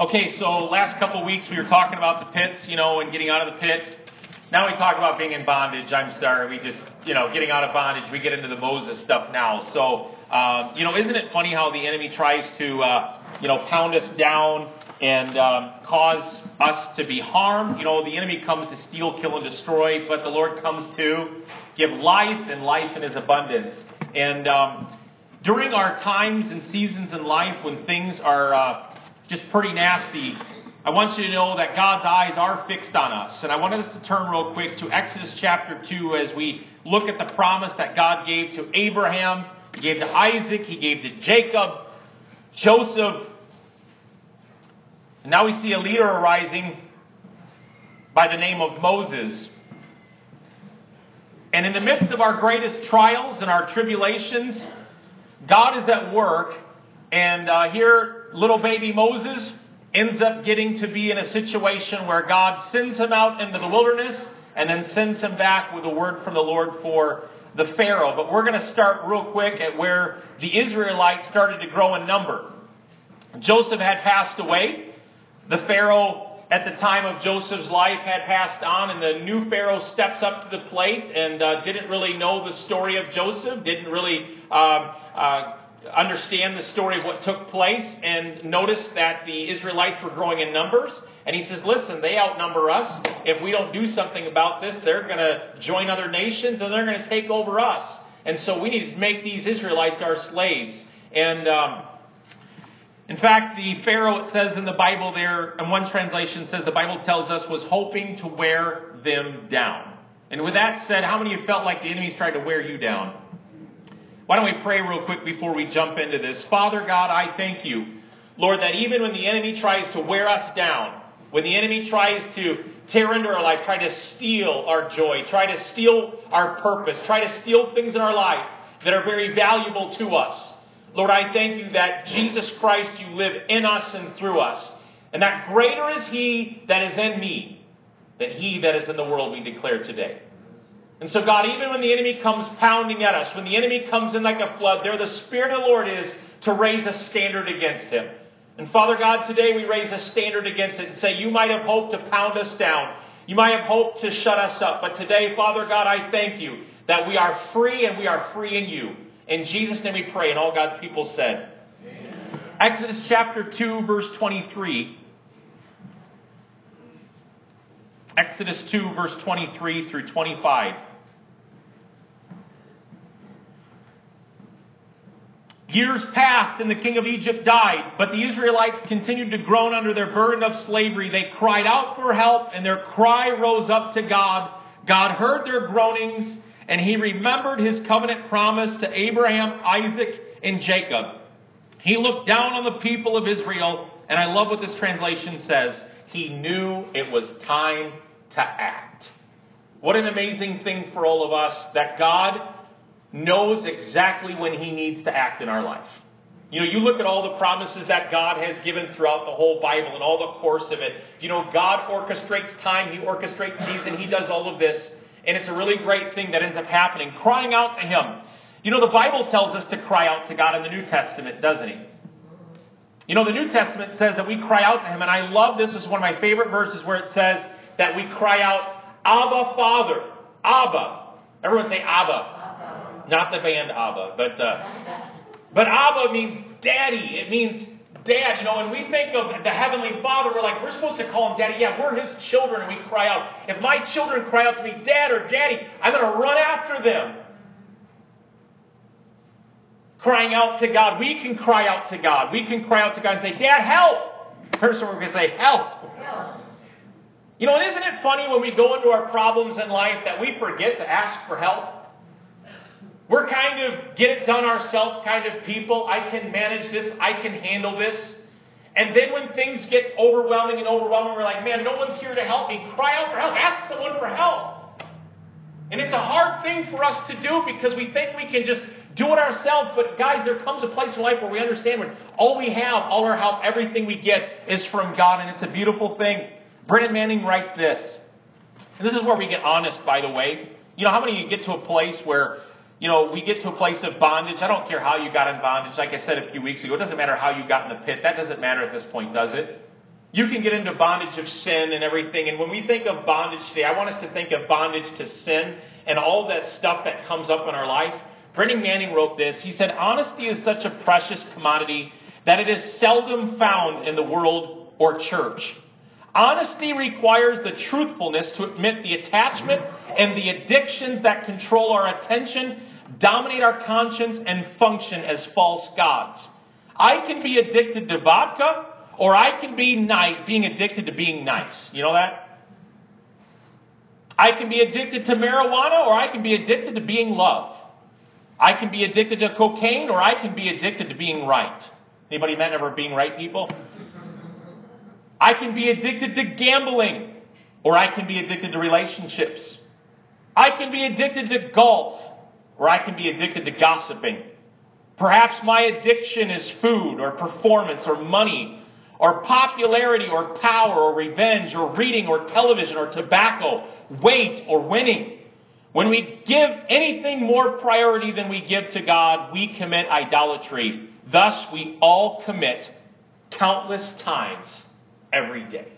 Okay, so last couple weeks we were talking about the pits, you know, and getting out of the pit. Now we talk about being in bondage. I'm sorry, we just, you know, getting out of bondage. We get into the Moses stuff now. So, um, you know, isn't it funny how the enemy tries to, uh, you know, pound us down and um, cause us to be harmed? You know, the enemy comes to steal, kill, and destroy, but the Lord comes to give life and life in His abundance. And um, during our times and seasons in life when things are uh, just pretty nasty, I want you to know that God's eyes are fixed on us. And I wanted us to turn real quick to Exodus chapter 2 as we look at the promise that God gave to Abraham, He gave to Isaac, He gave to Jacob, Joseph. And now we see a leader arising by the name of Moses. And in the midst of our greatest trials and our tribulations, God is at work. And uh, here, little baby Moses ends up getting to be in a situation where God sends him out into the wilderness and then sends him back with a word from the Lord for the Pharaoh. But we're going to start real quick at where the Israelites started to grow in number. Joseph had passed away. The Pharaoh at the time of Joseph's life had passed on, and the new Pharaoh steps up to the plate and uh, didn't really know the story of Joseph, didn't really uh, uh, understand the story of what took place, and notice that the Israelites were growing in numbers. And he says, Listen, they outnumber us. If we don't do something about this, they're going to join other nations and they're going to take over us. And so we need to make these Israelites our slaves. And um, in fact, the Pharaoh, it says in the Bible there, and one translation says the Bible tells us, was hoping to wear them down. And with that said, how many of you felt like the enemy's tried to wear you down? Why don't we pray real quick before we jump into this? Father God, I thank you, Lord, that even when the enemy tries to wear us down, when the enemy tries to tear into our life, try to steal our joy, try to steal our purpose, try to steal things in our life that are very valuable to us. Lord, I thank you that Jesus Christ, you live in us and through us, and that greater is He that is in me than He that is in the world, we declare today. And so, God, even when the enemy comes pounding at us, when the enemy comes in like a flood, there the Spirit of the Lord is to raise a standard against him. And Father God, today we raise a standard against it and say, You might have hoped to pound us down. You might have hoped to shut us up. But today, Father God, I thank you that we are free and we are free in you. In Jesus' name we pray. And all God's people said. Amen. Exodus chapter 2, verse 23. Exodus 2, verse 23 through 25. Years passed and the king of Egypt died, but the Israelites continued to groan under their burden of slavery. They cried out for help and their cry rose up to God. God heard their groanings and he remembered his covenant promise to Abraham, Isaac, and Jacob. He looked down on the people of Israel, and I love what this translation says. He knew it was time to act. What an amazing thing for all of us that God knows exactly when he needs to act in our life. You know, you look at all the promises that God has given throughout the whole Bible and all the course of it. You know, God orchestrates time, He orchestrates season, He does all of this. And it's a really great thing that ends up happening. Crying out to Him. You know, the Bible tells us to cry out to God in the New Testament, doesn't He? You know, the New Testament says that we cry out to Him, and I love this. This is one of my favorite verses where it says that we cry out, Abba, Father. Abba. Everyone say Abba. Not the band ABBA, but uh, but ABBA means daddy. It means dad. You know, when we think of the heavenly Father, we're like we're supposed to call him daddy. Yeah, we're his children, and we cry out. If my children cry out to me, dad or daddy, I'm going to run after them. Crying out to God, we can cry out to God. We can cry out to God and say, Dad, help. First, we're going to say, help. You know, isn't it funny when we go into our problems in life that we forget to ask for help? We're kind of get it done ourselves kind of people. I can manage this. I can handle this. And then when things get overwhelming and overwhelming, we're like, man, no one's here to help me. Cry out for help. Ask someone for help. And it's a hard thing for us to do because we think we can just do it ourselves. But guys, there comes a place in life where we understand when all we have, all our help, everything we get is from God. And it's a beautiful thing. Brennan Manning writes this. And this is where we get honest, by the way. You know, how many of you get to a place where you know, we get to a place of bondage. I don't care how you got in bondage. Like I said a few weeks ago, it doesn't matter how you got in the pit. That doesn't matter at this point, does it? you can get into bondage of sin and everything. And when we think of bondage today, I want us to think of bondage to sin and all that stuff that comes up in our life. Brennan Manning wrote this. He said, Honesty is such a precious commodity that it is seldom found in the world or church. Honesty requires the truthfulness to admit the attachment and the addictions that control our attention, dominate our conscience, and function as false gods. I can be addicted to vodka, or I can be nice, being addicted to being nice. You know that? I can be addicted to marijuana, or I can be addicted to being loved. I can be addicted to cocaine, or I can be addicted to being right. Anybody met ever being right people? I can be addicted to gambling, or I can be addicted to relationships. I can be addicted to golf, or I can be addicted to gossiping. Perhaps my addiction is food, or performance, or money, or popularity, or power, or revenge, or reading, or television, or tobacco, weight, or winning. When we give anything more priority than we give to God, we commit idolatry. Thus, we all commit countless times every day.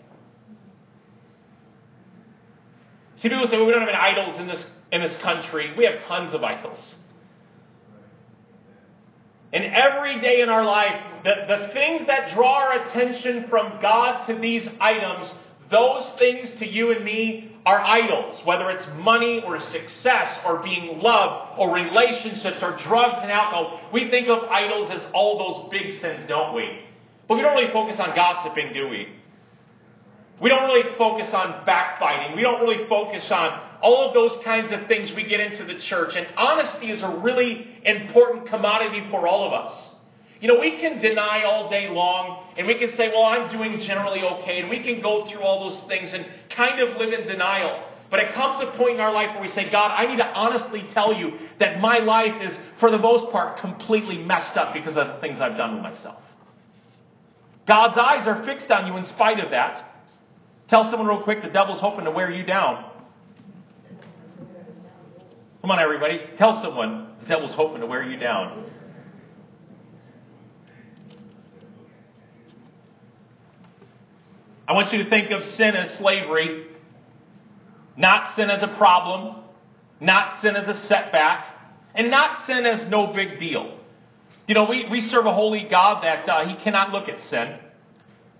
See, people say, well, we don't have any idols in this, in this country. We have tons of idols. And every day in our life, the, the things that draw our attention from God to these items, those things to you and me are idols. Whether it's money or success or being loved or relationships or drugs and alcohol, we think of idols as all those big sins, don't we? But we don't really focus on gossiping, do we? We don't really focus on backbiting. We don't really focus on all of those kinds of things we get into the church. And honesty is a really important commodity for all of us. You know, we can deny all day long, and we can say, well, I'm doing generally okay, and we can go through all those things and kind of live in denial. But it comes a point in our life where we say, God, I need to honestly tell you that my life is, for the most part, completely messed up because of the things I've done with myself. God's eyes are fixed on you in spite of that. Tell someone real quick the devil's hoping to wear you down. Come on, everybody. Tell someone the devil's hoping to wear you down. I want you to think of sin as slavery, not sin as a problem, not sin as a setback, and not sin as no big deal. You know, we, we serve a holy God that uh, he cannot look at sin.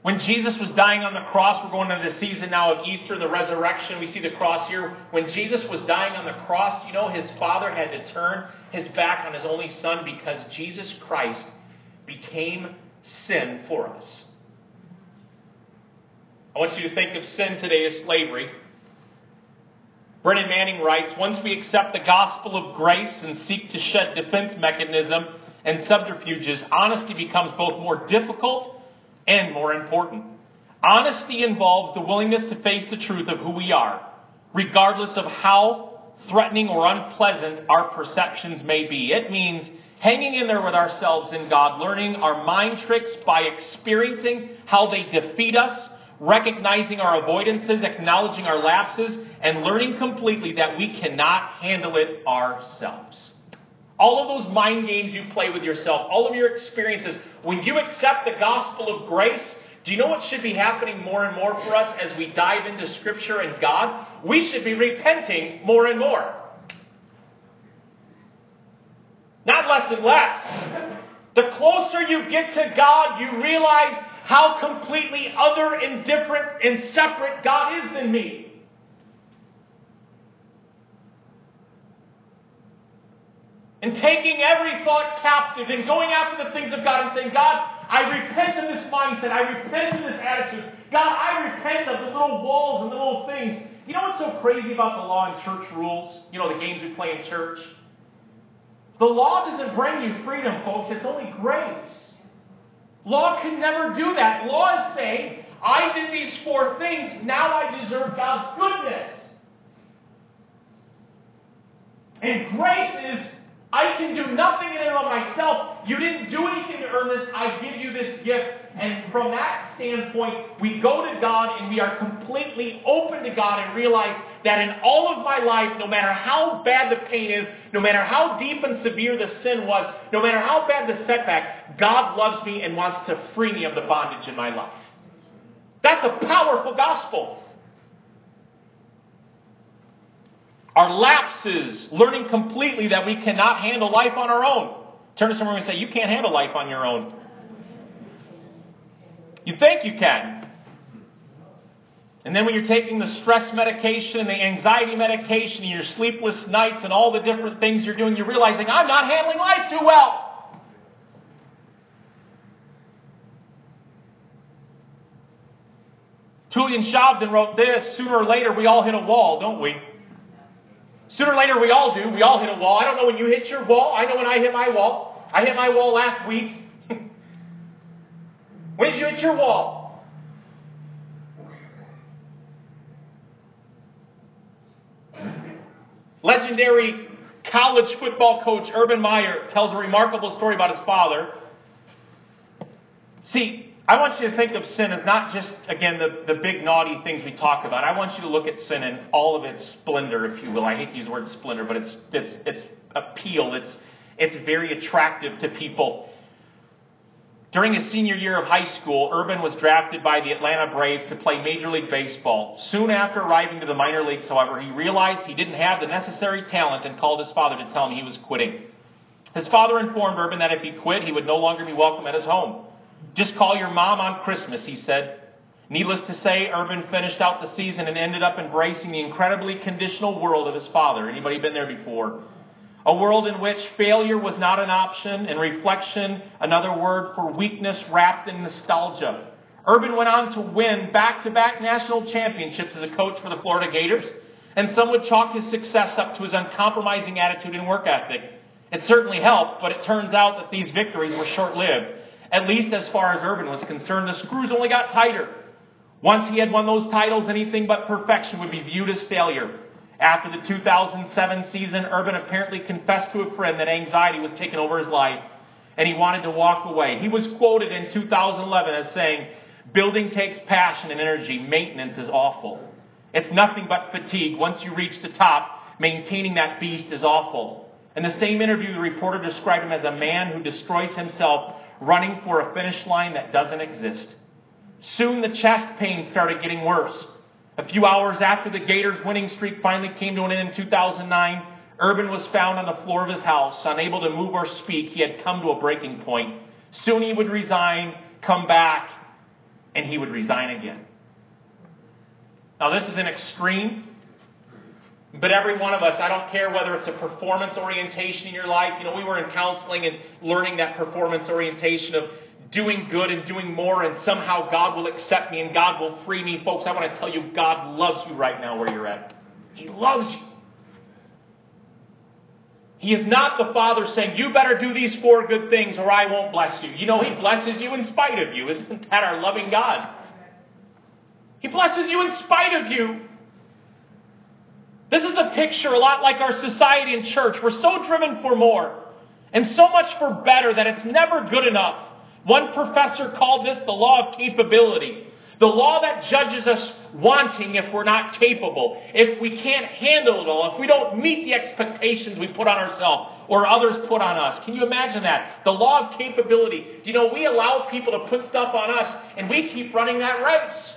When Jesus was dying on the cross, we're going into the season now of Easter, the resurrection. We see the cross here. When Jesus was dying on the cross, you know, his father had to turn his back on his only son because Jesus Christ became sin for us. I want you to think of sin today as slavery. Brennan Manning writes Once we accept the gospel of grace and seek to shed defense mechanism and subterfuges, honesty becomes both more difficult and more important. Honesty involves the willingness to face the truth of who we are, regardless of how threatening or unpleasant our perceptions may be. It means hanging in there with ourselves in God, learning our mind tricks by experiencing how they defeat us, recognizing our avoidances, acknowledging our lapses, and learning completely that we cannot handle it ourselves. All of those mind games you play with yourself, all of your experiences, when you accept the gospel of grace, do you know what should be happening more and more for us as we dive into Scripture and God? We should be repenting more and more. Not less and less. The closer you get to God, you realize how completely other and different and separate God is than me. And taking every thought captive and going after the things of God and saying, God, I repent of this mindset. I repent of this attitude. God, I repent of the little walls and the little things. You know what's so crazy about the law and church rules? You know, the games we play in church? The law doesn't bring you freedom, folks. It's only grace. Law can never do that. Law is saying, I did these four things. Now I deserve God's goodness. And grace is I can do nothing in and of myself. You didn't do anything to earn this. I give you this gift. And from that standpoint, we go to God and we are completely open to God and realize that in all of my life, no matter how bad the pain is, no matter how deep and severe the sin was, no matter how bad the setback, God loves me and wants to free me of the bondage in my life. That's a powerful gospel. Our lapses, learning completely that we cannot handle life on our own. Turn to someone and say, You can't handle life on your own. You think you can. And then when you're taking the stress medication and the anxiety medication and your sleepless nights and all the different things you're doing, you're realizing, I'm not handling life too well. Tullian Tchividjian wrote this Sooner or later, we all hit a wall, don't we? Sooner or later, we all do. We all hit a wall. I don't know when you hit your wall. I know when I hit my wall. I hit my wall last week. when did you hit your wall? Legendary college football coach Urban Meyer tells a remarkable story about his father. See, I want you to think of sin as not just, again, the, the big naughty things we talk about. I want you to look at sin in all of its splendor, if you will. I hate to use the word splendor, but it's, it's, it's appeal. It's, it's very attractive to people. During his senior year of high school, Urban was drafted by the Atlanta Braves to play Major League Baseball. Soon after arriving to the minor leagues, however, he realized he didn't have the necessary talent and called his father to tell him he was quitting. His father informed Urban that if he quit, he would no longer be welcome at his home. Just call your mom on Christmas, he said. Needless to say, Urban finished out the season and ended up embracing the incredibly conditional world of his father. Anybody been there before? A world in which failure was not an option and reflection another word for weakness wrapped in nostalgia. Urban went on to win back-to-back national championships as a coach for the Florida Gators, and some would chalk his success up to his uncompromising attitude and work ethic. It certainly helped, but it turns out that these victories were short-lived. At least as far as Urban was concerned, the screws only got tighter. Once he had won those titles, anything but perfection would be viewed as failure. After the 2007 season, Urban apparently confessed to a friend that anxiety was taking over his life and he wanted to walk away. He was quoted in 2011 as saying, Building takes passion and energy, maintenance is awful. It's nothing but fatigue. Once you reach the top, maintaining that beast is awful. In the same interview, the reporter described him as a man who destroys himself running for a finish line that doesn't exist. Soon the chest pain started getting worse. A few hours after the Gators' winning streak finally came to an end in 2009, Urban was found on the floor of his house, unable to move or speak. He had come to a breaking point. Soon he would resign, come back, and he would resign again. Now, this is an extreme, but every one of us, I don't care whether it's a performance orientation in your life. You know, we were in counseling and learning that performance orientation of doing good and doing more, and somehow God will accept me and God will free me. Folks, I want to tell you, God loves you right now where you're at. He loves you. He is not the Father saying, You better do these four good things or I won't bless you. You know, He blesses you in spite of you. Isn't that our loving God? He blesses you in spite of you. This is a picture a lot like our society and church. We're so driven for more and so much for better that it's never good enough. One professor called this the law of capability. The law that judges us wanting if we're not capable, if we can't handle it all, if we don't meet the expectations we put on ourselves or others put on us. Can you imagine that? The law of capability. You know, we allow people to put stuff on us and we keep running that race.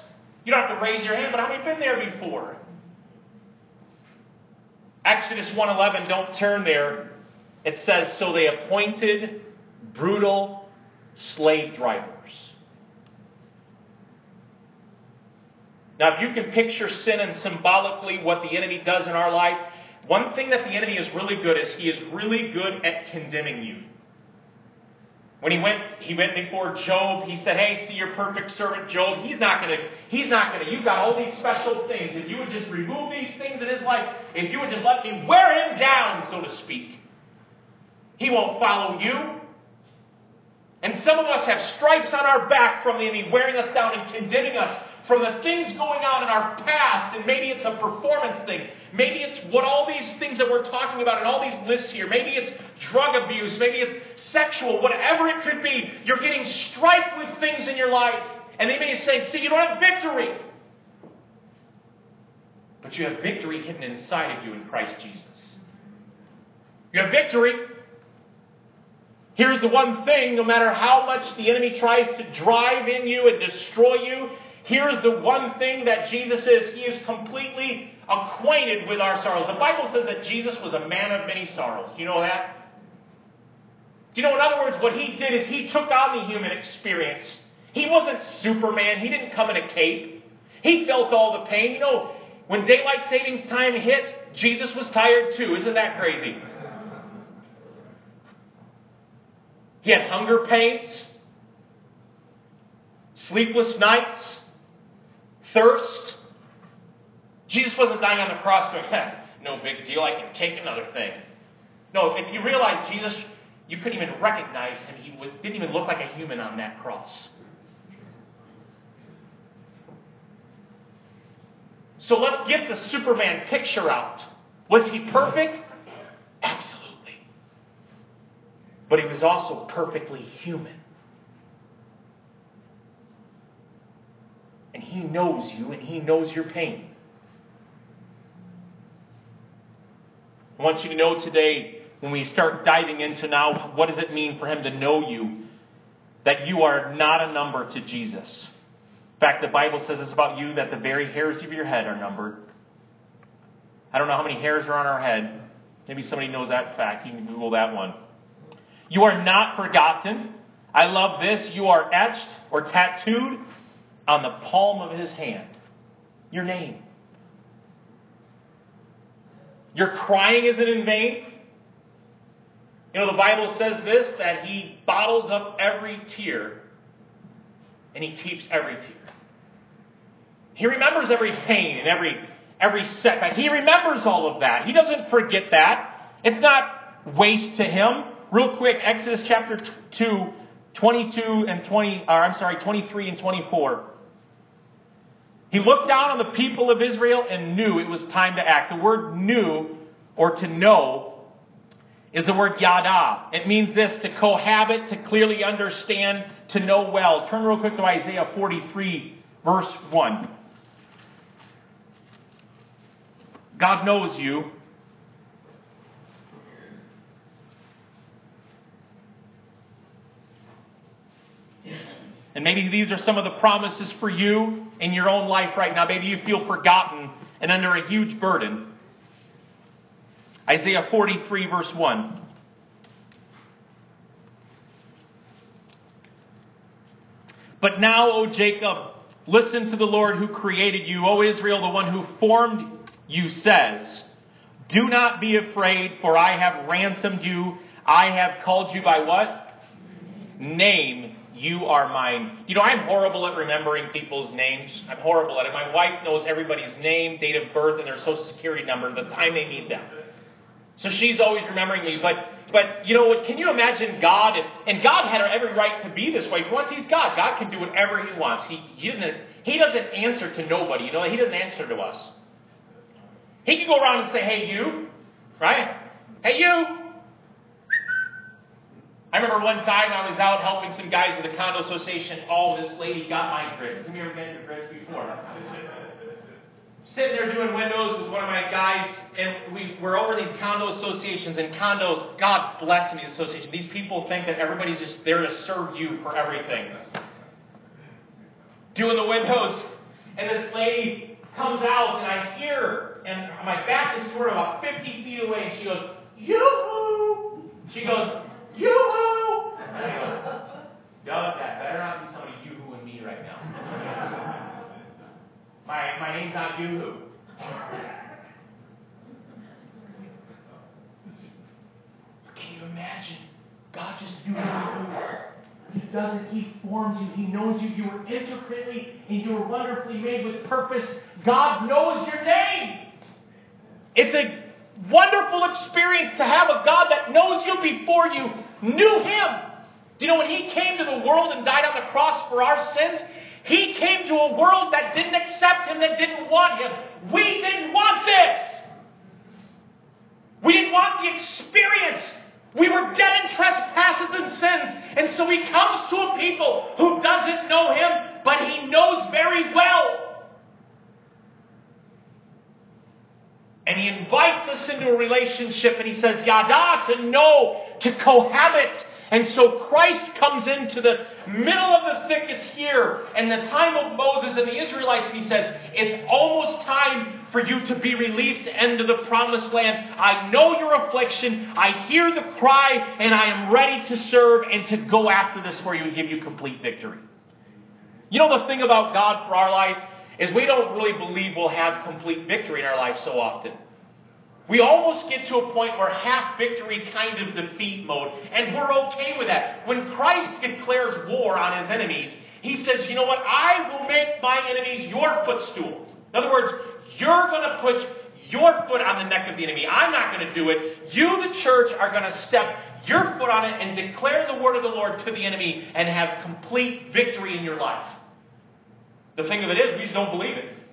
You don't have to raise your hand, but how many been there before? Exodus 1:11, don't turn there. It says, "So they appointed brutal slave drivers." Now, if you can picture sin and symbolically what the enemy does in our life, one thing that the enemy is really good is he is really good at condemning you. When he went, he went before Job. He said, "Hey, see your perfect servant Job. He's not gonna. He's not gonna. You've got all these special things. If you would just remove these things in his life, if you would just let me wear him down, so to speak, he won't follow you." And some of us have stripes on our back from the enemy, wearing us down and condemning us from the things going on in our past, and maybe it's a performance thing. Maybe it's what all these things that we're talking about and all these lists here. Maybe it's drug abuse. Maybe it's sexual. Whatever it could be, you're getting striped with things in your life. And they may say, see, you don't have victory. But you have victory hidden inside of you in Christ Jesus. You have victory. Here's the one thing no matter how much the enemy tries to drive in you and destroy you, here's the one thing that Jesus is He is completely acquainted with our sorrows. The Bible says that Jesus was a man of many sorrows. Do you know that? Do you know, in other words, what He did is He took on the human experience. He wasn't Superman, He didn't come in a cape. He felt all the pain. You know, when daylight savings time hit, Jesus was tired too. Isn't that crazy? He had hunger pains, sleepless nights, thirst. Jesus wasn't dying on the cross going, no big deal, I can take another thing. No, if you realize Jesus, you couldn't even recognize him. He was, didn't even look like a human on that cross. So let's get the Superman picture out. Was he perfect? Absolutely. But he was also perfectly human. And he knows you and he knows your pain. I want you to know today, when we start diving into now, what does it mean for him to know you? That you are not a number to Jesus. In fact, the Bible says this about you that the very hairs of your head are numbered. I don't know how many hairs are on our head. Maybe somebody knows that fact. You can Google that one. You are not forgotten. I love this. You are etched or tattooed on the palm of his hand. Your name. Your crying isn't in vain. You know, the Bible says this that he bottles up every tear and he keeps every tear. He remembers every pain and every every setback. He remembers all of that. He doesn't forget that. It's not waste to him. Real quick, Exodus chapter 2, 22 and 20, or I'm sorry, 23 and 24. He looked down on the people of Israel and knew it was time to act. The word knew or to know is the word yada. It means this to cohabit, to clearly understand, to know well. Turn real quick to Isaiah 43, verse 1. God knows you. And maybe these are some of the promises for you in your own life right now. Maybe you feel forgotten and under a huge burden. Isaiah 43, verse 1. But now, O Jacob, listen to the Lord who created you. O Israel, the one who formed you says, Do not be afraid, for I have ransomed you. I have called you by what? Name. You are mine. You know, I'm horrible at remembering people's names. I'm horrible at it. My wife knows everybody's name, date of birth, and their social security number the time they need them. So she's always remembering me. But but you know what? Can you imagine God? And, and God had every right to be this way. Once He's God, God can do whatever He wants. He he doesn't He doesn't answer to nobody. You know, He doesn't answer to us. He could go around and say, hey, you, right? Hey, you. I remember one time I was out helping some guys with a condo association. Oh, this lady got my grits. Have you ever been to grits before? Sitting there doing windows with one of my guys, and we, we're over these condo associations. And condos, God bless these associations. These people think that everybody's just there to serve you for everything. Doing the windows, and this lady comes out, and I hear and my back is sort of about 50 feet away, and she goes, Yoo-hoo! She goes, Yoo-hoo! Doug, that better not be somebody yoo-hooing me right now. my, my name's not yoo-hoo. Can you imagine? God just you. He doesn't. He forms you. He knows you. You were intricately and you were wonderfully made with purpose. God knows your name. It's a wonderful experience to have a God that knows you before you knew Him. Do you know when He came to the world and died on the cross for our sins? He came to a world that didn't accept Him, that didn't want Him. We didn't want this. We didn't want the experience. We were dead in trespasses and sins. And so He comes to a people who doesn't know Him, but He knows very well. And he invites us into a relationship and he says, Yada, to know, to cohabit. And so Christ comes into the middle of the thickets here, and the time of Moses and the Israelites, he says, it's almost time for you to be released into the promised land. I know your affliction, I hear the cry, and I am ready to serve and to go after this for you and give you complete victory. You know the thing about God for our life is we don't really believe we'll have complete victory in our life so often. We almost get to a point where half victory kind of defeat mode, and we're okay with that. When Christ declares war on his enemies, he says, You know what? I will make my enemies your footstool. In other words, you're going to put your foot on the neck of the enemy. I'm not going to do it. You, the church, are going to step your foot on it and declare the word of the Lord to the enemy and have complete victory in your life. The thing of it is, we just don't believe it.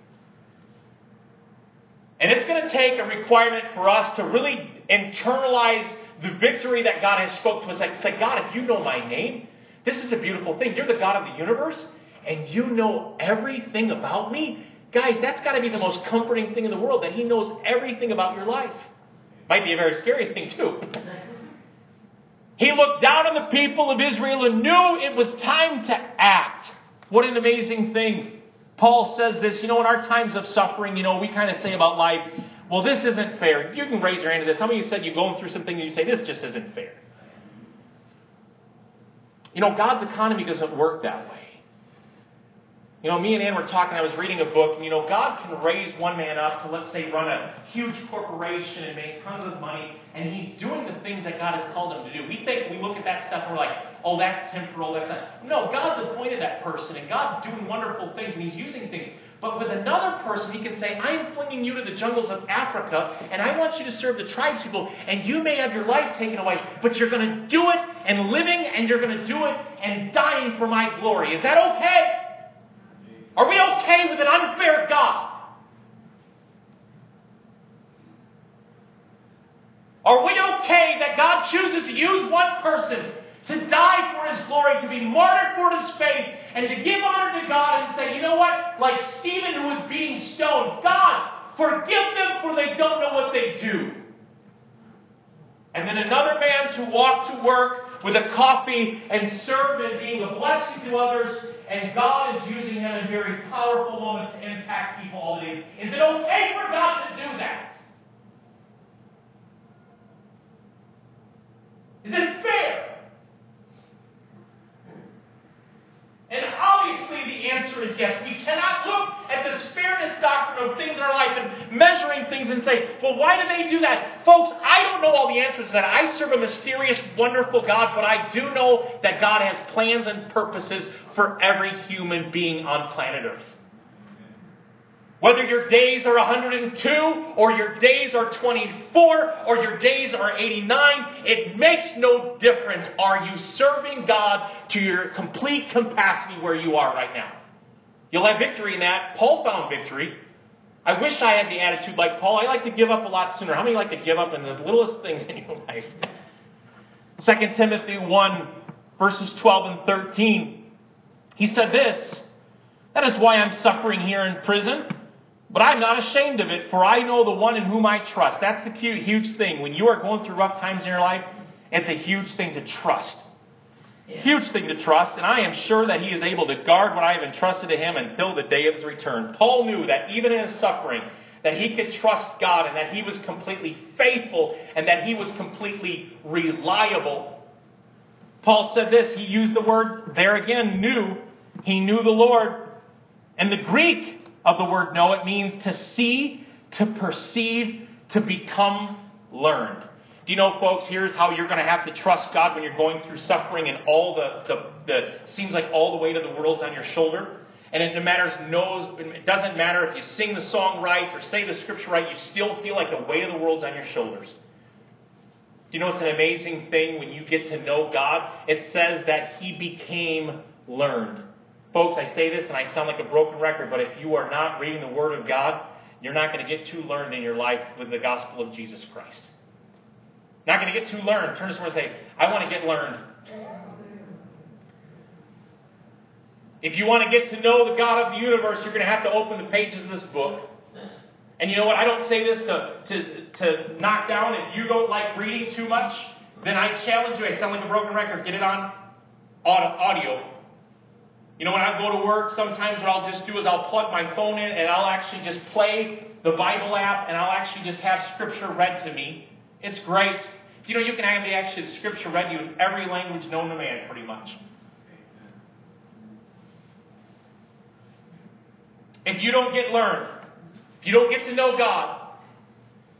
And it's going to take a requirement for us to really internalize the victory that God has spoke to us. Like, say, God, if you know my name, this is a beautiful thing. You're the God of the universe, and you know everything about me. Guys, that's got to be the most comforting thing in the world, that He knows everything about your life. Might be a very scary thing, too. he looked down on the people of Israel and knew it was time to act. What an amazing thing. Paul says this, you know, in our times of suffering, you know, we kind of say about life, well, this isn't fair. You can raise your hand to this. Many of you said you're going through something and you say, this just isn't fair? You know, God's economy doesn't work that way. You know, me and Ann were talking, I was reading a book, and you know, God can raise one man up to, let's say, run a huge corporation and make tons of money, and he's doing the things that God has called him to do. We think, we look at that stuff and we're like, oh, that's temporal, that's not. No, God's appointed that person, and God's doing wonderful things, and he's using things. But with another person, he can say, I am flinging you to the jungles of Africa, and I want you to serve the tribes people, and you may have your life taken away, but you're going to do it and living, and you're going to do it and dying for my glory. Is that okay? Are we okay with an unfair God? Are we okay that God chooses to use one person to die for his glory, to be martyred for his faith, and to give honor to God and say, you know what? Like Stephen who was being stoned, God, forgive them for they don't know what they do. And then another man to walk to work with a coffee and serve and being a blessing to others and God is using him in very powerful moments to impact people all day. Is it okay for God to do that? Is it fair? And obviously the answer is yes. We cannot look at this fairness doctrine of things in our life and measuring things and say, well, why do they do that? Folks, I don't know all the answers to that. I serve a mysterious, wonderful God, but I do know that God has plans and purposes for every human being on planet Earth. Whether your days are 102, or your days are 24, or your days are 89, it makes no difference. Are you serving God to your complete capacity where you are right now? You'll have victory in that. Paul found victory. I wish I had the attitude like Paul. I like to give up a lot sooner. How many like to give up in the littlest things in your life? 2 Timothy 1, verses 12 and 13. He said this That is why I'm suffering here in prison, but I'm not ashamed of it, for I know the one in whom I trust. That's the huge thing. When you are going through rough times in your life, it's a huge thing to trust. Huge thing to trust, and I am sure that he is able to guard what I have entrusted to him until the day of his return. Paul knew that even in his suffering, that he could trust God and that he was completely faithful and that he was completely reliable. Paul said this, he used the word there again, knew, he knew the Lord. And the Greek of the word know, it means to see, to perceive, to become learned. Do you know, folks, here's how you're going to have to trust God when you're going through suffering and all the, the, the seems like all the weight of the world's on your shoulder. And it matters knows it doesn't matter if you sing the song right or say the scripture right, you still feel like the weight of the world's on your shoulders. Do you know it's an amazing thing when you get to know God? It says that He became learned. Folks, I say this and I sound like a broken record, but if you are not reading the Word of God, you're not going to get too learned in your life with the gospel of Jesus Christ. Not going to get too learned. Turn to someone and say, I want to get learned. If you want to get to know the God of the universe, you're going to have to open the pages of this book. And you know what? I don't say this to, to, to knock down if you don't like reading too much. then I challenge you. I sound like a broken record. Get it on audio. You know, when I go to work, sometimes what I'll just do is I'll plug my phone in and I'll actually just play the Bible app and I'll actually just have Scripture read to me. It's great. Do you know you can have the actual Scripture read to you in every language known to man, pretty much. If you don't get learned, if you don't get to know God,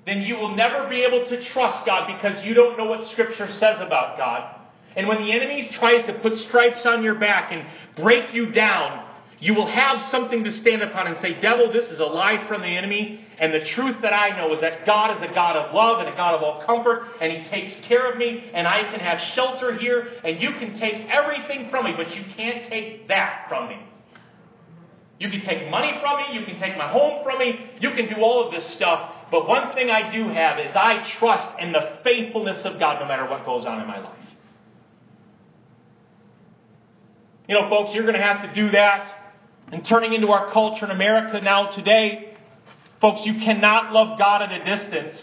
then you will never be able to trust God because you don't know what Scripture says about God. And when the enemy tries to put stripes on your back and break you down, you will have something to stand upon and say, Devil, this is a lie from the enemy. And the truth that I know is that God is a God of love and a God of all comfort, and He takes care of me, and I can have shelter here, and you can take everything from me, but you can't take that from me. You can take money from me, you can take my home from me, you can do all of this stuff, but one thing I do have is I trust in the faithfulness of God no matter what goes on in my life. You know, folks, you're going to have to do that. And turning into our culture in America now today, folks, you cannot love God at a distance.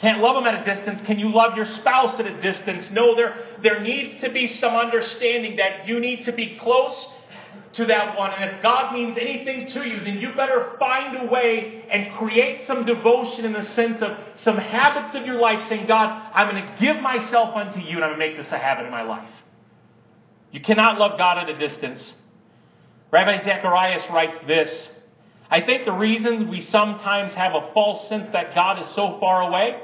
Can't love Him at a distance. Can you love your spouse at a distance? No, there, there needs to be some understanding that you need to be close to that one. And if God means anything to you, then you better find a way and create some devotion in the sense of some habits of your life saying, God, I'm going to give myself unto you and I'm going to make this a habit in my life. You cannot love God at a distance. Ravi Zacharias writes this I think the reason we sometimes have a false sense that God is so far away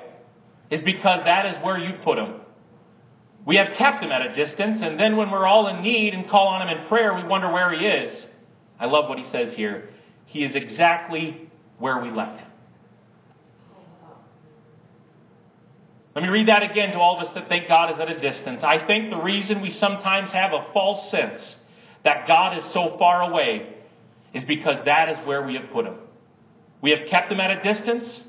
is because that is where you put him. We have kept him at a distance, and then when we're all in need and call on him in prayer, we wonder where he is. I love what he says here. He is exactly where we left him. Let me read that again to all of us that think God is at a distance. I think the reason we sometimes have a false sense that God is so far away is because that is where we have put him. We have kept him at a distance,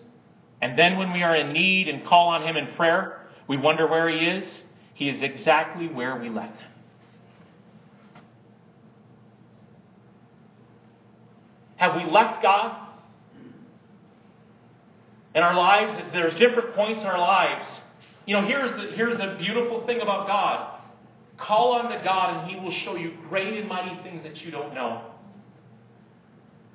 and then when we are in need and call on him in prayer, we wonder where he is. He is exactly where we left him. Have we left God in our lives? There's different points in our lives. You know, here's the, here's the beautiful thing about God. Call unto God, and He will show you great and mighty things that you don't know.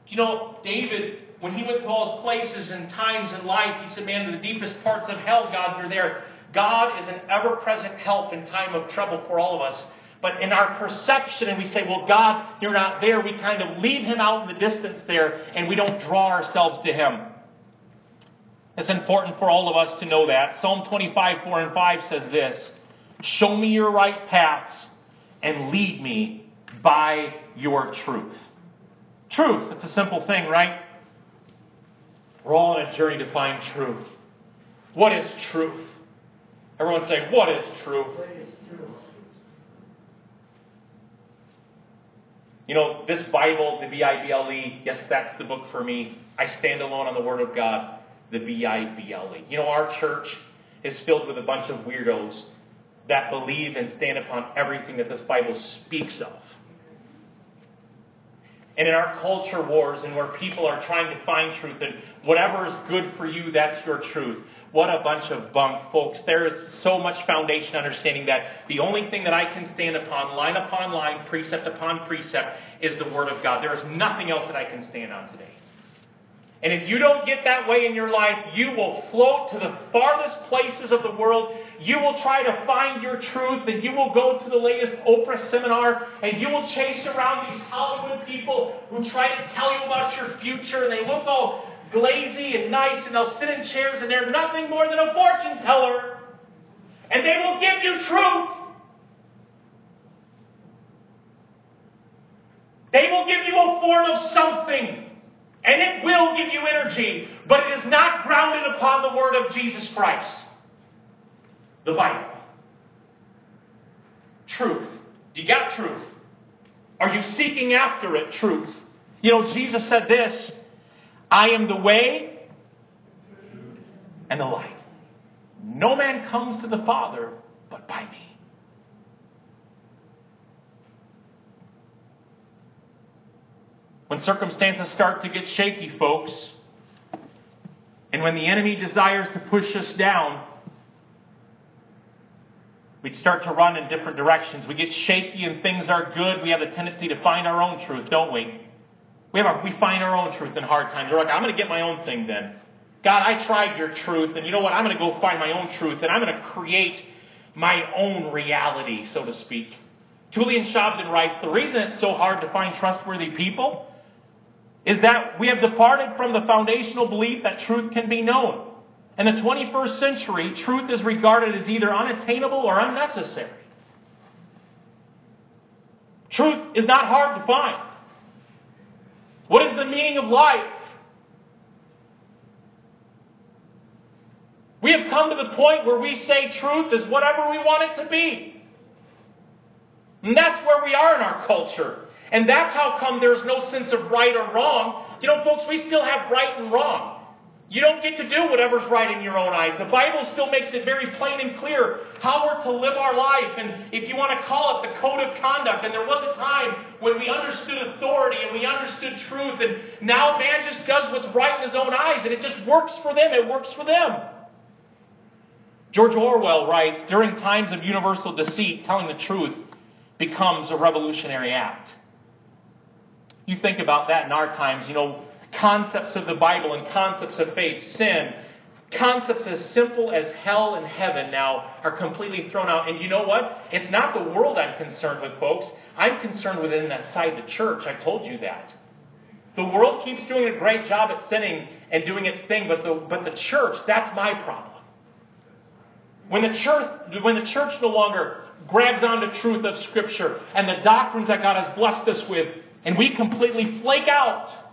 You know, David, when he went to all his places and times in life, he said, Man, the deepest parts of hell, God, you're there. God is an ever present help in time of trouble for all of us. But in our perception, and we say, well, God, you're not there, we kind of leave him out in the distance there, and we don't draw ourselves to him. It's important for all of us to know that. Psalm 25, 4 and 5 says this Show me your right paths and lead me by your truth. Truth, it's a simple thing, right? We're all on a journey to find truth. What is truth? Everyone say, What is truth? You know, this Bible, the B I B L E, yes, that's the book for me. I stand alone on the Word of God, the B I B L E. You know, our church is filled with a bunch of weirdos that believe and stand upon everything that this Bible speaks of. And in our culture wars and where people are trying to find truth and whatever is good for you, that's your truth. What a bunch of bunk, folks. There is so much foundation understanding that the only thing that I can stand upon, line upon line, precept upon precept, is the Word of God. There is nothing else that I can stand on today. And if you don't get that way in your life, you will float to the farthest places of the world. You will try to find your truth, and you will go to the latest Oprah seminar, and you will chase around these Hollywood people who try to tell you about your future, and they look all glazy and nice, and they'll sit in chairs, and they're nothing more than a fortune teller. And they will give you truth. They will give you a form of something. And it will give you energy, but it is not grounded upon the word of Jesus Christ. The Bible. Truth. Do you got truth. Are you seeking after it, truth? You know, Jesus said this I am the way and the life. No man comes to the Father but by me. When circumstances start to get shaky, folks, and when the enemy desires to push us down, we start to run in different directions. We get shaky and things are good. We have a tendency to find our own truth, don't we? We, have our, we find our own truth in hard times. We're like, I'm going to get my own thing then. God, I tried your truth, and you know what? I'm going to go find my own truth, and I'm going to create my own reality, so to speak. Tullian Tchividjian writes The reason it's so hard to find trustworthy people is that we have departed from the foundational belief that truth can be known. In the 21st century, truth is regarded as either unattainable or unnecessary. Truth is not hard to find. What is the meaning of life? We have come to the point where we say truth is whatever we want it to be. And that's where we are in our culture. And that's how come there's no sense of right or wrong. You know, folks, we still have right and wrong. You don't get to do whatever's right in your own eyes. The Bible still makes it very plain and clear how we're to live our life. And if you want to call it the code of conduct, and there was a time when we understood authority and we understood truth, and now man just does what's right in his own eyes, and it just works for them. It works for them. George Orwell writes During times of universal deceit, telling the truth becomes a revolutionary act. You think about that in our times, you know, concepts of the Bible and concepts of faith, sin, concepts as simple as hell and heaven now are completely thrown out. And you know what? It's not the world I'm concerned with, folks. I'm concerned within with inside the church. I told you that. The world keeps doing a great job at sinning and doing its thing, but the, but the church, that's my problem. When the church, when the church no longer grabs on onto truth of Scripture and the doctrines that God has blessed us with, and we completely flake out,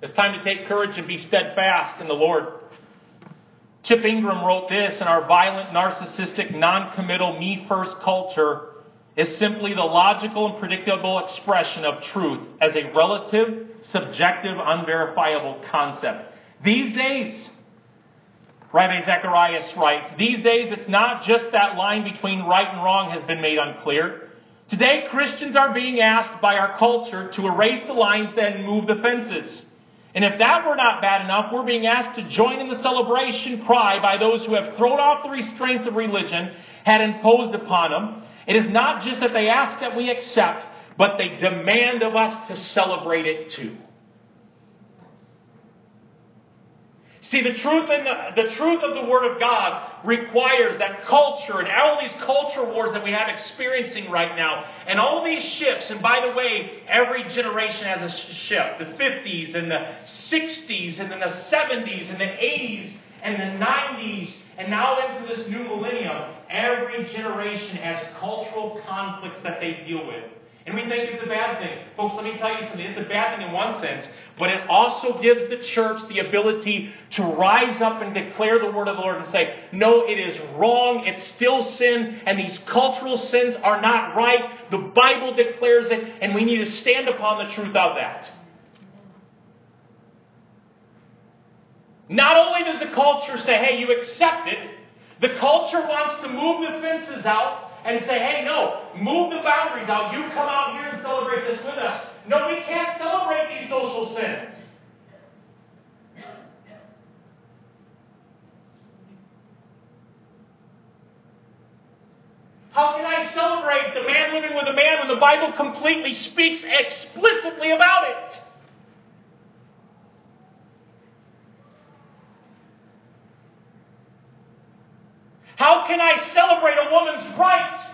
it's time to take courage and be steadfast in the Lord. Chip Ingram wrote this in our violent, narcissistic, non committal, me first culture is simply the logical and predictable expression of truth as a relative, subjective, unverifiable concept. These days, Ravi Zacharias writes, these days it's not just that line between right and wrong has been made unclear. Today, Christians are being asked by our culture to erase the lines and move the fences. And if that were not bad enough, we're being asked to join in the celebration cry by those who have thrown off the restraints of religion had imposed upon them. It is not just that they ask that we accept, but they demand of us to celebrate it too. See, the truth, in the, the truth of the Word of God requires that culture and all these culture wars that we have experiencing right now, and all these shifts, and by the way, every generation has a shift. The 50s and the 60s and then the 70s and the 80s and the 90s, and now into this new millennium, every generation has cultural conflicts that they deal with. And we think it's a bad thing. Folks, let me tell you something. It's a bad thing in one sense, but it also gives the church the ability to rise up and declare the word of the Lord and say, no, it is wrong. It's still sin, and these cultural sins are not right. The Bible declares it, and we need to stand upon the truth of that. Not only does the culture say, hey, you accept it, the culture wants to move the fences out and say, hey, no, move the boundaries out. You come out here and celebrate this with us. No, we can't celebrate these social sins. How can I celebrate a man living with a man when the Bible completely speaks explicitly about it? How can I celebrate a woman's right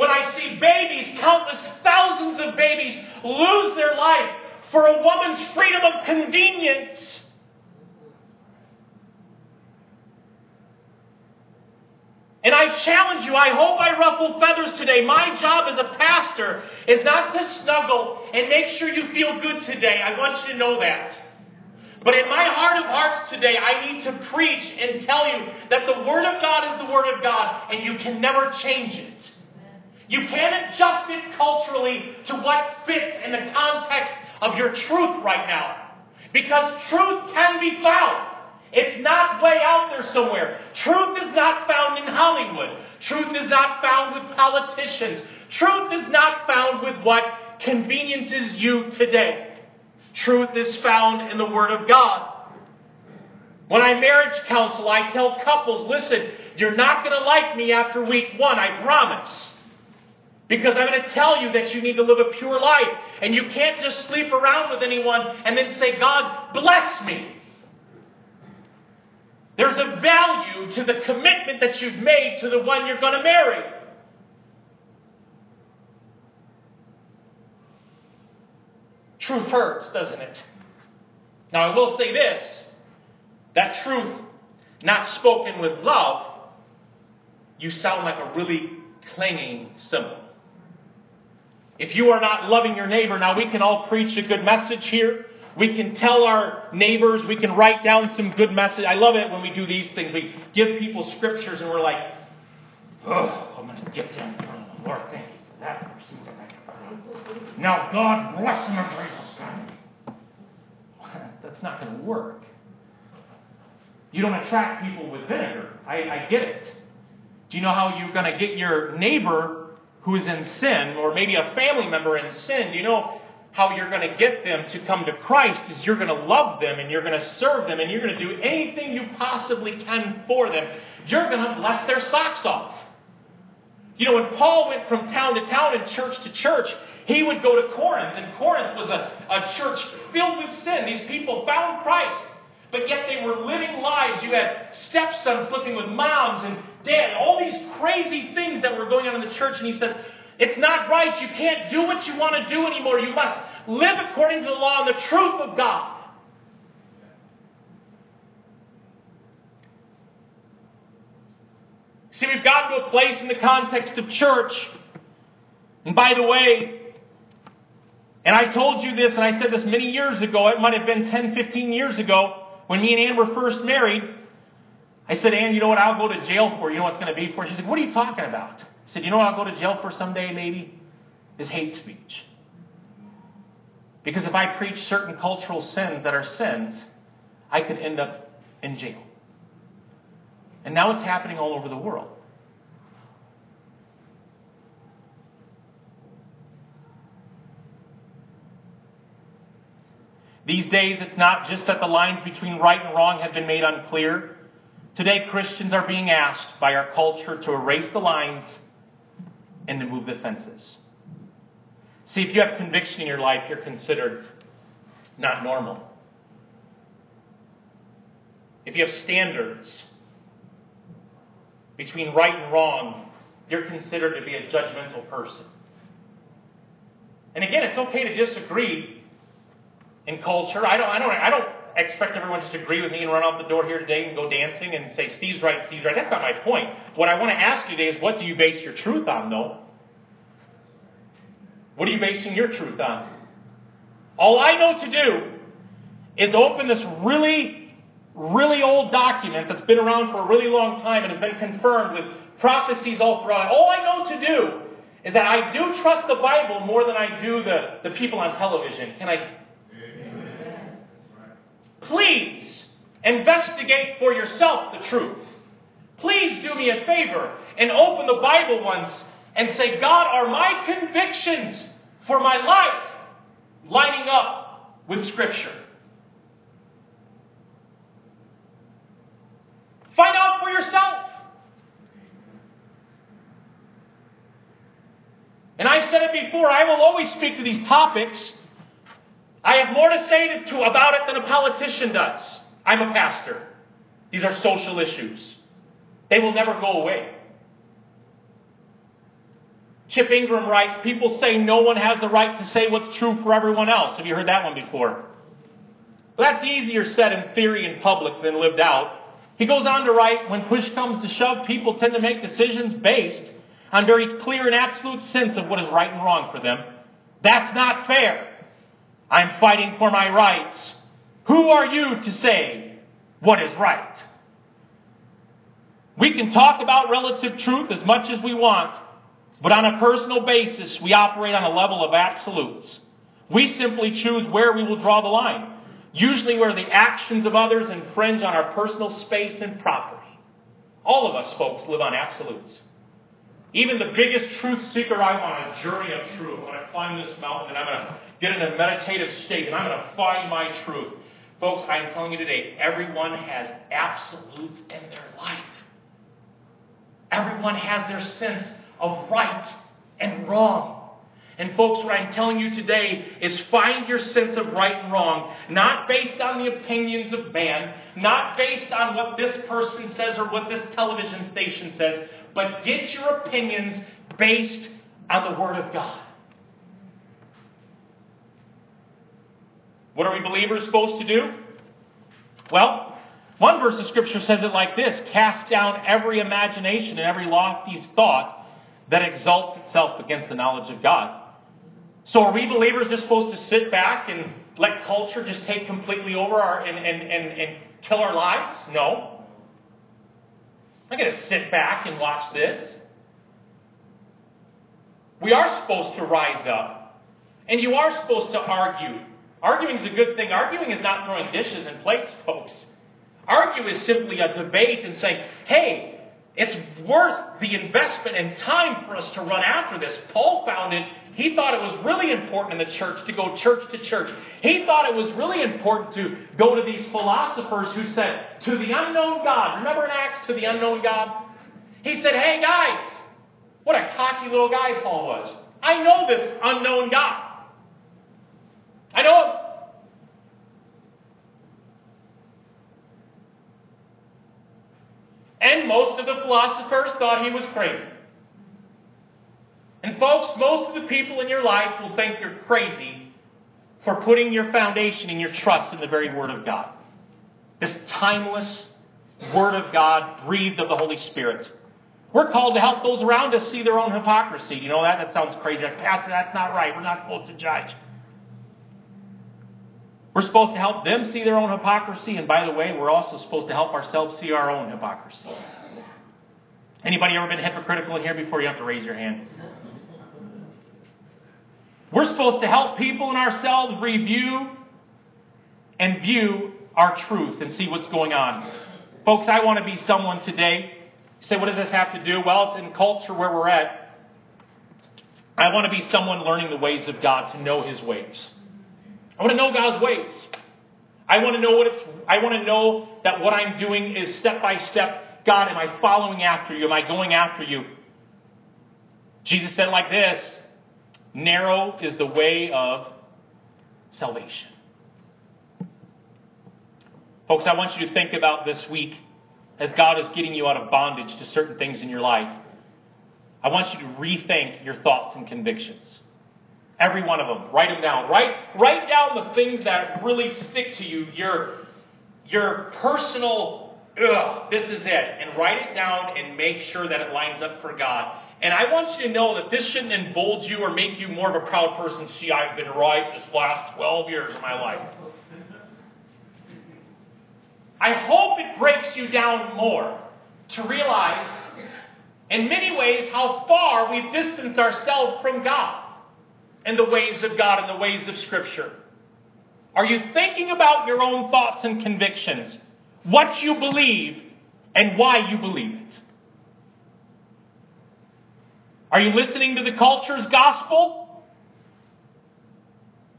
when I see babies, countless thousands of babies, lose their life for a woman's freedom of convenience? And I challenge you, I hope I ruffle feathers today. My job as a pastor is not to snuggle and make sure you feel good today. I want you to know that. But in my heart of hearts today, I need to preach and tell you that the Word of God is the Word of God, and you can never change it. You can't adjust it culturally to what fits in the context of your truth right now. Because truth can be found. It's not way out there somewhere. Truth is not found in Hollywood. Truth is not found with politicians. Truth is not found with what conveniences you today. Truth is found in the Word of God. When I marriage counsel, I tell couples, listen, you're not going to like me after week one, I promise. Because I'm going to tell you that you need to live a pure life. And you can't just sleep around with anyone and then say, God, bless me. There's a value to the commitment that you've made to the one you're going to marry. Truth hurts, doesn't it? Now, I will say this that truth, not spoken with love, you sound like a really clinging cymbal. If you are not loving your neighbor, now we can all preach a good message here. We can tell our neighbors, we can write down some good message. I love it when we do these things. We give people scriptures and we're like, oh, I'm going to get them. Lord, thank you for that person. Now, God bless them in Jesus' name. That's not going to work. You don't attract people with vinegar. I, I get it. Do you know how you're going to get your neighbor who is in sin, or maybe a family member in sin? You know how you're going to get them to come to Christ? Is you're going to love them and you're going to serve them and you're going to do anything you possibly can for them. You're going to bless their socks off. You know, when Paul went from town to town and church to church, he would go to Corinth, and Corinth was a, a church filled with sin. These people found Christ but yet they were living lives. You had stepsons living with moms and dad, all these crazy things that were going on in the church. And he says, It's not right. You can't do what you want to do anymore. You must live according to the law and the truth of God. See, we've gotten to a place in the context of church. And by the way, and I told you this, and I said this many years ago, it might have been 10, 15 years ago. When me and Ann were first married, I said, Ann, you know what I'll go to jail for? You know what it's going to be for? She said, What are you talking about? I said, You know what I'll go to jail for someday, maybe? Is hate speech. Because if I preach certain cultural sins that are sins, I could end up in jail. And now it's happening all over the world. These days, it's not just that the lines between right and wrong have been made unclear. Today, Christians are being asked by our culture to erase the lines and to move the fences. See, if you have conviction in your life, you're considered not normal. If you have standards between right and wrong, you're considered to be a judgmental person. And again, it's okay to disagree in culture. I don't, I don't, I don't expect everyone just to agree with me and run out the door here today and go dancing and say Steve's right, Steve's right. That's not my point. What I want to ask you today is, what do you base your truth on, though? What are you basing your truth on? All I know to do is open this really, really old document that's been around for a really long time and has been confirmed with prophecies all throughout. All I know to do is that I do trust the Bible more than I do the, the people on television. Can I Please investigate for yourself the truth. Please do me a favor and open the Bible once and say, God, are my convictions for my life lining up with Scripture? Find out for yourself. And I've said it before, I will always speak to these topics I have more to say to, about it than a politician does. I'm a pastor. These are social issues. They will never go away. Chip Ingram writes People say no one has the right to say what's true for everyone else. Have you heard that one before? Well, that's easier said in theory in public than lived out. He goes on to write When push comes to shove, people tend to make decisions based on very clear and absolute sense of what is right and wrong for them. That's not fair. I'm fighting for my rights. Who are you to say what is right? We can talk about relative truth as much as we want, but on a personal basis, we operate on a level of absolutes. We simply choose where we will draw the line, usually where the actions of others infringe on our personal space and property. All of us, folks, live on absolutes. Even the biggest truth seeker, I'm on a journey of truth. I'm going to climb this mountain and I'm going to get in a meditative state and I'm going to find my truth. Folks, I am telling you today, everyone has absolutes in their life. Everyone has their sense of right and wrong. And folks, what I'm telling you today is find your sense of right and wrong, not based on the opinions of man, not based on what this person says or what this television station says, but get your opinions based on the Word of God. What are we believers supposed to do? Well, one verse of Scripture says it like this Cast down every imagination and every lofty thought that exalts itself against the knowledge of God. So are we believers just supposed to sit back and let culture just take completely over our and, and, and, and kill our lives? No. I'm not going to sit back and watch this. We are supposed to rise up. And you are supposed to argue. Arguing is a good thing. Arguing is not throwing dishes and plates, folks. Argue is simply a debate and saying, hey, it's worth the investment and time for us to run after this. Paul found it he thought it was really important in the church to go church to church. He thought it was really important to go to these philosophers who said, To the unknown God. Remember in Acts, to the unknown God? He said, Hey guys, what a cocky little guy Paul was. I know this unknown God. I know him. And most of the philosophers thought he was crazy. And folks, most of the people in your life will think you're crazy for putting your foundation and your trust in the very Word of God. This timeless Word of God, breathed of the Holy Spirit. We're called to help those around us see their own hypocrisy. You know that? That sounds crazy. Pastor, that's not right. We're not supposed to judge. We're supposed to help them see their own hypocrisy, and by the way, we're also supposed to help ourselves see our own hypocrisy. Anybody ever been hypocritical in here before? You have to raise your hand. We're supposed to help people and ourselves review and view our truth and see what's going on. Folks, I want to be someone today. You say, what does this have to do? Well, it's in culture where we're at. I want to be someone learning the ways of God, to know His ways. I want to know God's ways. I want to know what it's. I want to know that what I'm doing is step by step. God, am I following after you? Am I going after you? Jesus said like this Narrow is the way of salvation. Folks, I want you to think about this week as God is getting you out of bondage to certain things in your life. I want you to rethink your thoughts and convictions. Every one of them. Write them down. Write, write down the things that really stick to you, your, your personal, ugh, this is it. And write it down and make sure that it lines up for God. And I want you to know that this shouldn't embolden you or make you more of a proud person. See, I've been right this last 12 years of my life. I hope it breaks you down more to realize, in many ways, how far we've distanced ourselves from God and the ways of God and the ways of Scripture. Are you thinking about your own thoughts and convictions, what you believe, and why you believe it? Are you listening to the culture's gospel?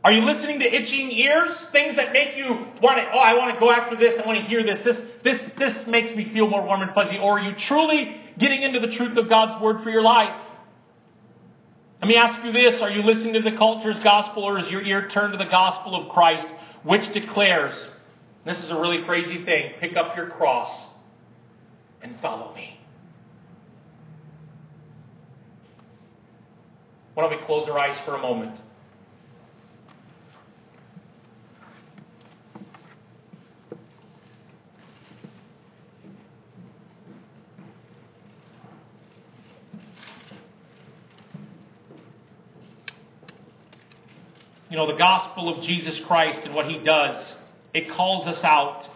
Are you listening to itching ears? Things that make you want to, oh, I want to go after this, I want to hear this. This, this, this makes me feel more warm and fuzzy. Or are you truly getting into the truth of God's word for your life? Let me ask you this. Are you listening to the culture's gospel or is your ear turned to the gospel of Christ, which declares, this is a really crazy thing, pick up your cross and follow me. Why don't we close our eyes for a moment? You know, the gospel of Jesus Christ and what he does, it calls us out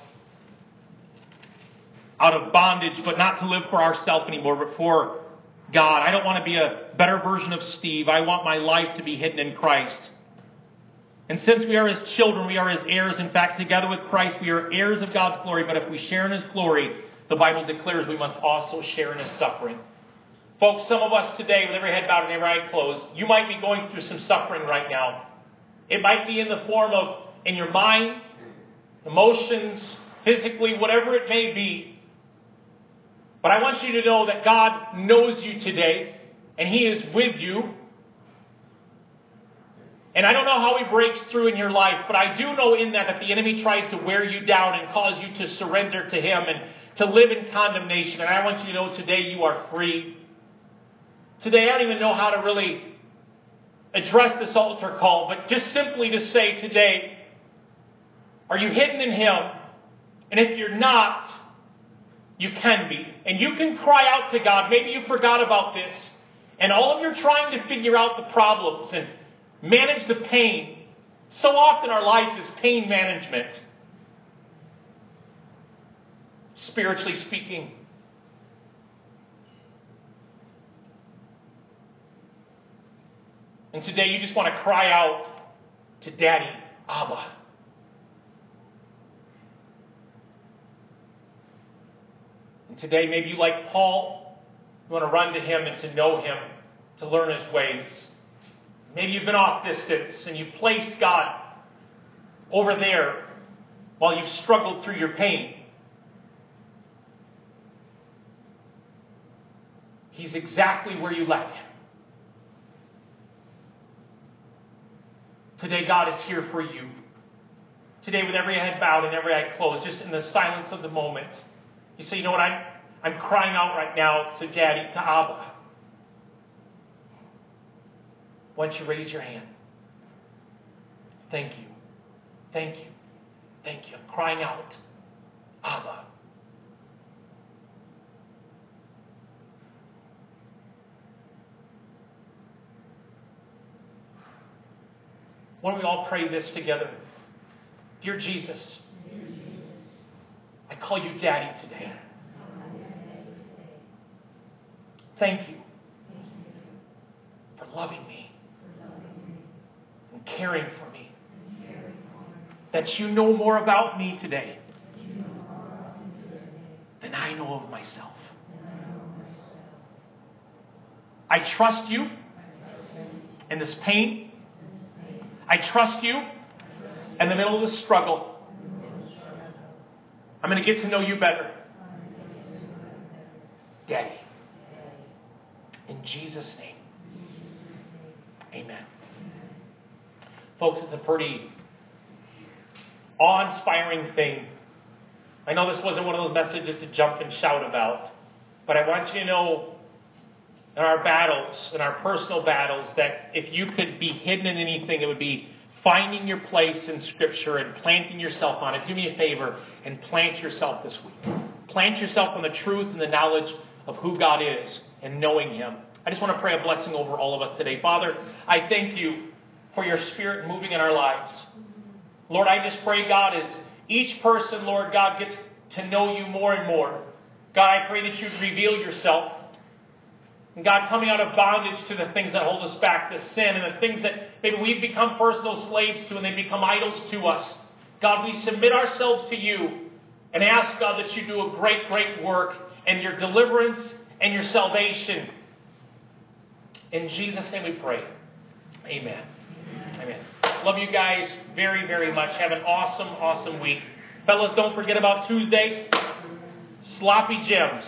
out of bondage, but not to live for ourselves anymore, but for God. I don't want to be a better version of Steve. I want my life to be hidden in Christ. And since we are his children, we are his heirs. In fact, together with Christ, we are heirs of God's glory. But if we share in his glory, the Bible declares we must also share in his suffering. Folks, some of us today, with every head bowed and every eye closed, you might be going through some suffering right now. It might be in the form of in your mind, emotions, physically, whatever it may be. But I want you to know that God knows you today, and He is with you. And I don't know how He breaks through in your life, but I do know in that that the enemy tries to wear you down and cause you to surrender to Him and to live in condemnation. And I want you to know today you are free. Today, I don't even know how to really address this altar call, but just simply to say today, are you hidden in Him? And if you're not, you can be. And you can cry out to God. Maybe you forgot about this. And all of your trying to figure out the problems and manage the pain. So often our life is pain management. Spiritually speaking. And today you just want to cry out to Daddy, Abba. And today, maybe you like Paul, you want to run to him and to know him, to learn his ways. Maybe you've been off distance and you've placed God over there while you've struggled through your pain. He's exactly where you left him. Today, God is here for you. Today, with every head bowed and every eye closed, just in the silence of the moment, you say, You know what? I'm, I'm crying out right now to Daddy, to Abba. Why don't you raise your hand? Thank you. Thank you. Thank you. I'm crying out, Abba. Why don't we all pray this together? Dear Jesus, call you Daddy today. Thank you for loving me and caring for me. That you know more about me today than I know of myself. I trust you in this pain I trust you in the middle of this struggle. I'm going to get to know you better. Daddy. In Jesus' name. Amen. Folks, it's a pretty awe inspiring thing. I know this wasn't one of those messages to jump and shout about, but I want you to know in our battles, in our personal battles, that if you could be hidden in anything, it would be finding your place in Scripture and planting yourself on it. Do me a favor and plant yourself this week. Plant yourself on the truth and the knowledge of who God is and knowing Him. I just want to pray a blessing over all of us today. Father, I thank you for your Spirit moving in our lives. Lord, I just pray, God, as each person, Lord God, gets to know you more and more. God, I pray that you'd reveal yourself. And God, coming out of bondage to the things that hold us back, the sin and the things that maybe we've become personal slaves to and they become idols to us. God, we submit ourselves to you and ask, God, that you do a great, great work and your deliverance and your salvation. In Jesus' name we pray. Amen. Amen. Love you guys very, very much. Have an awesome, awesome week. Fellas, don't forget about Tuesday. Sloppy Gems.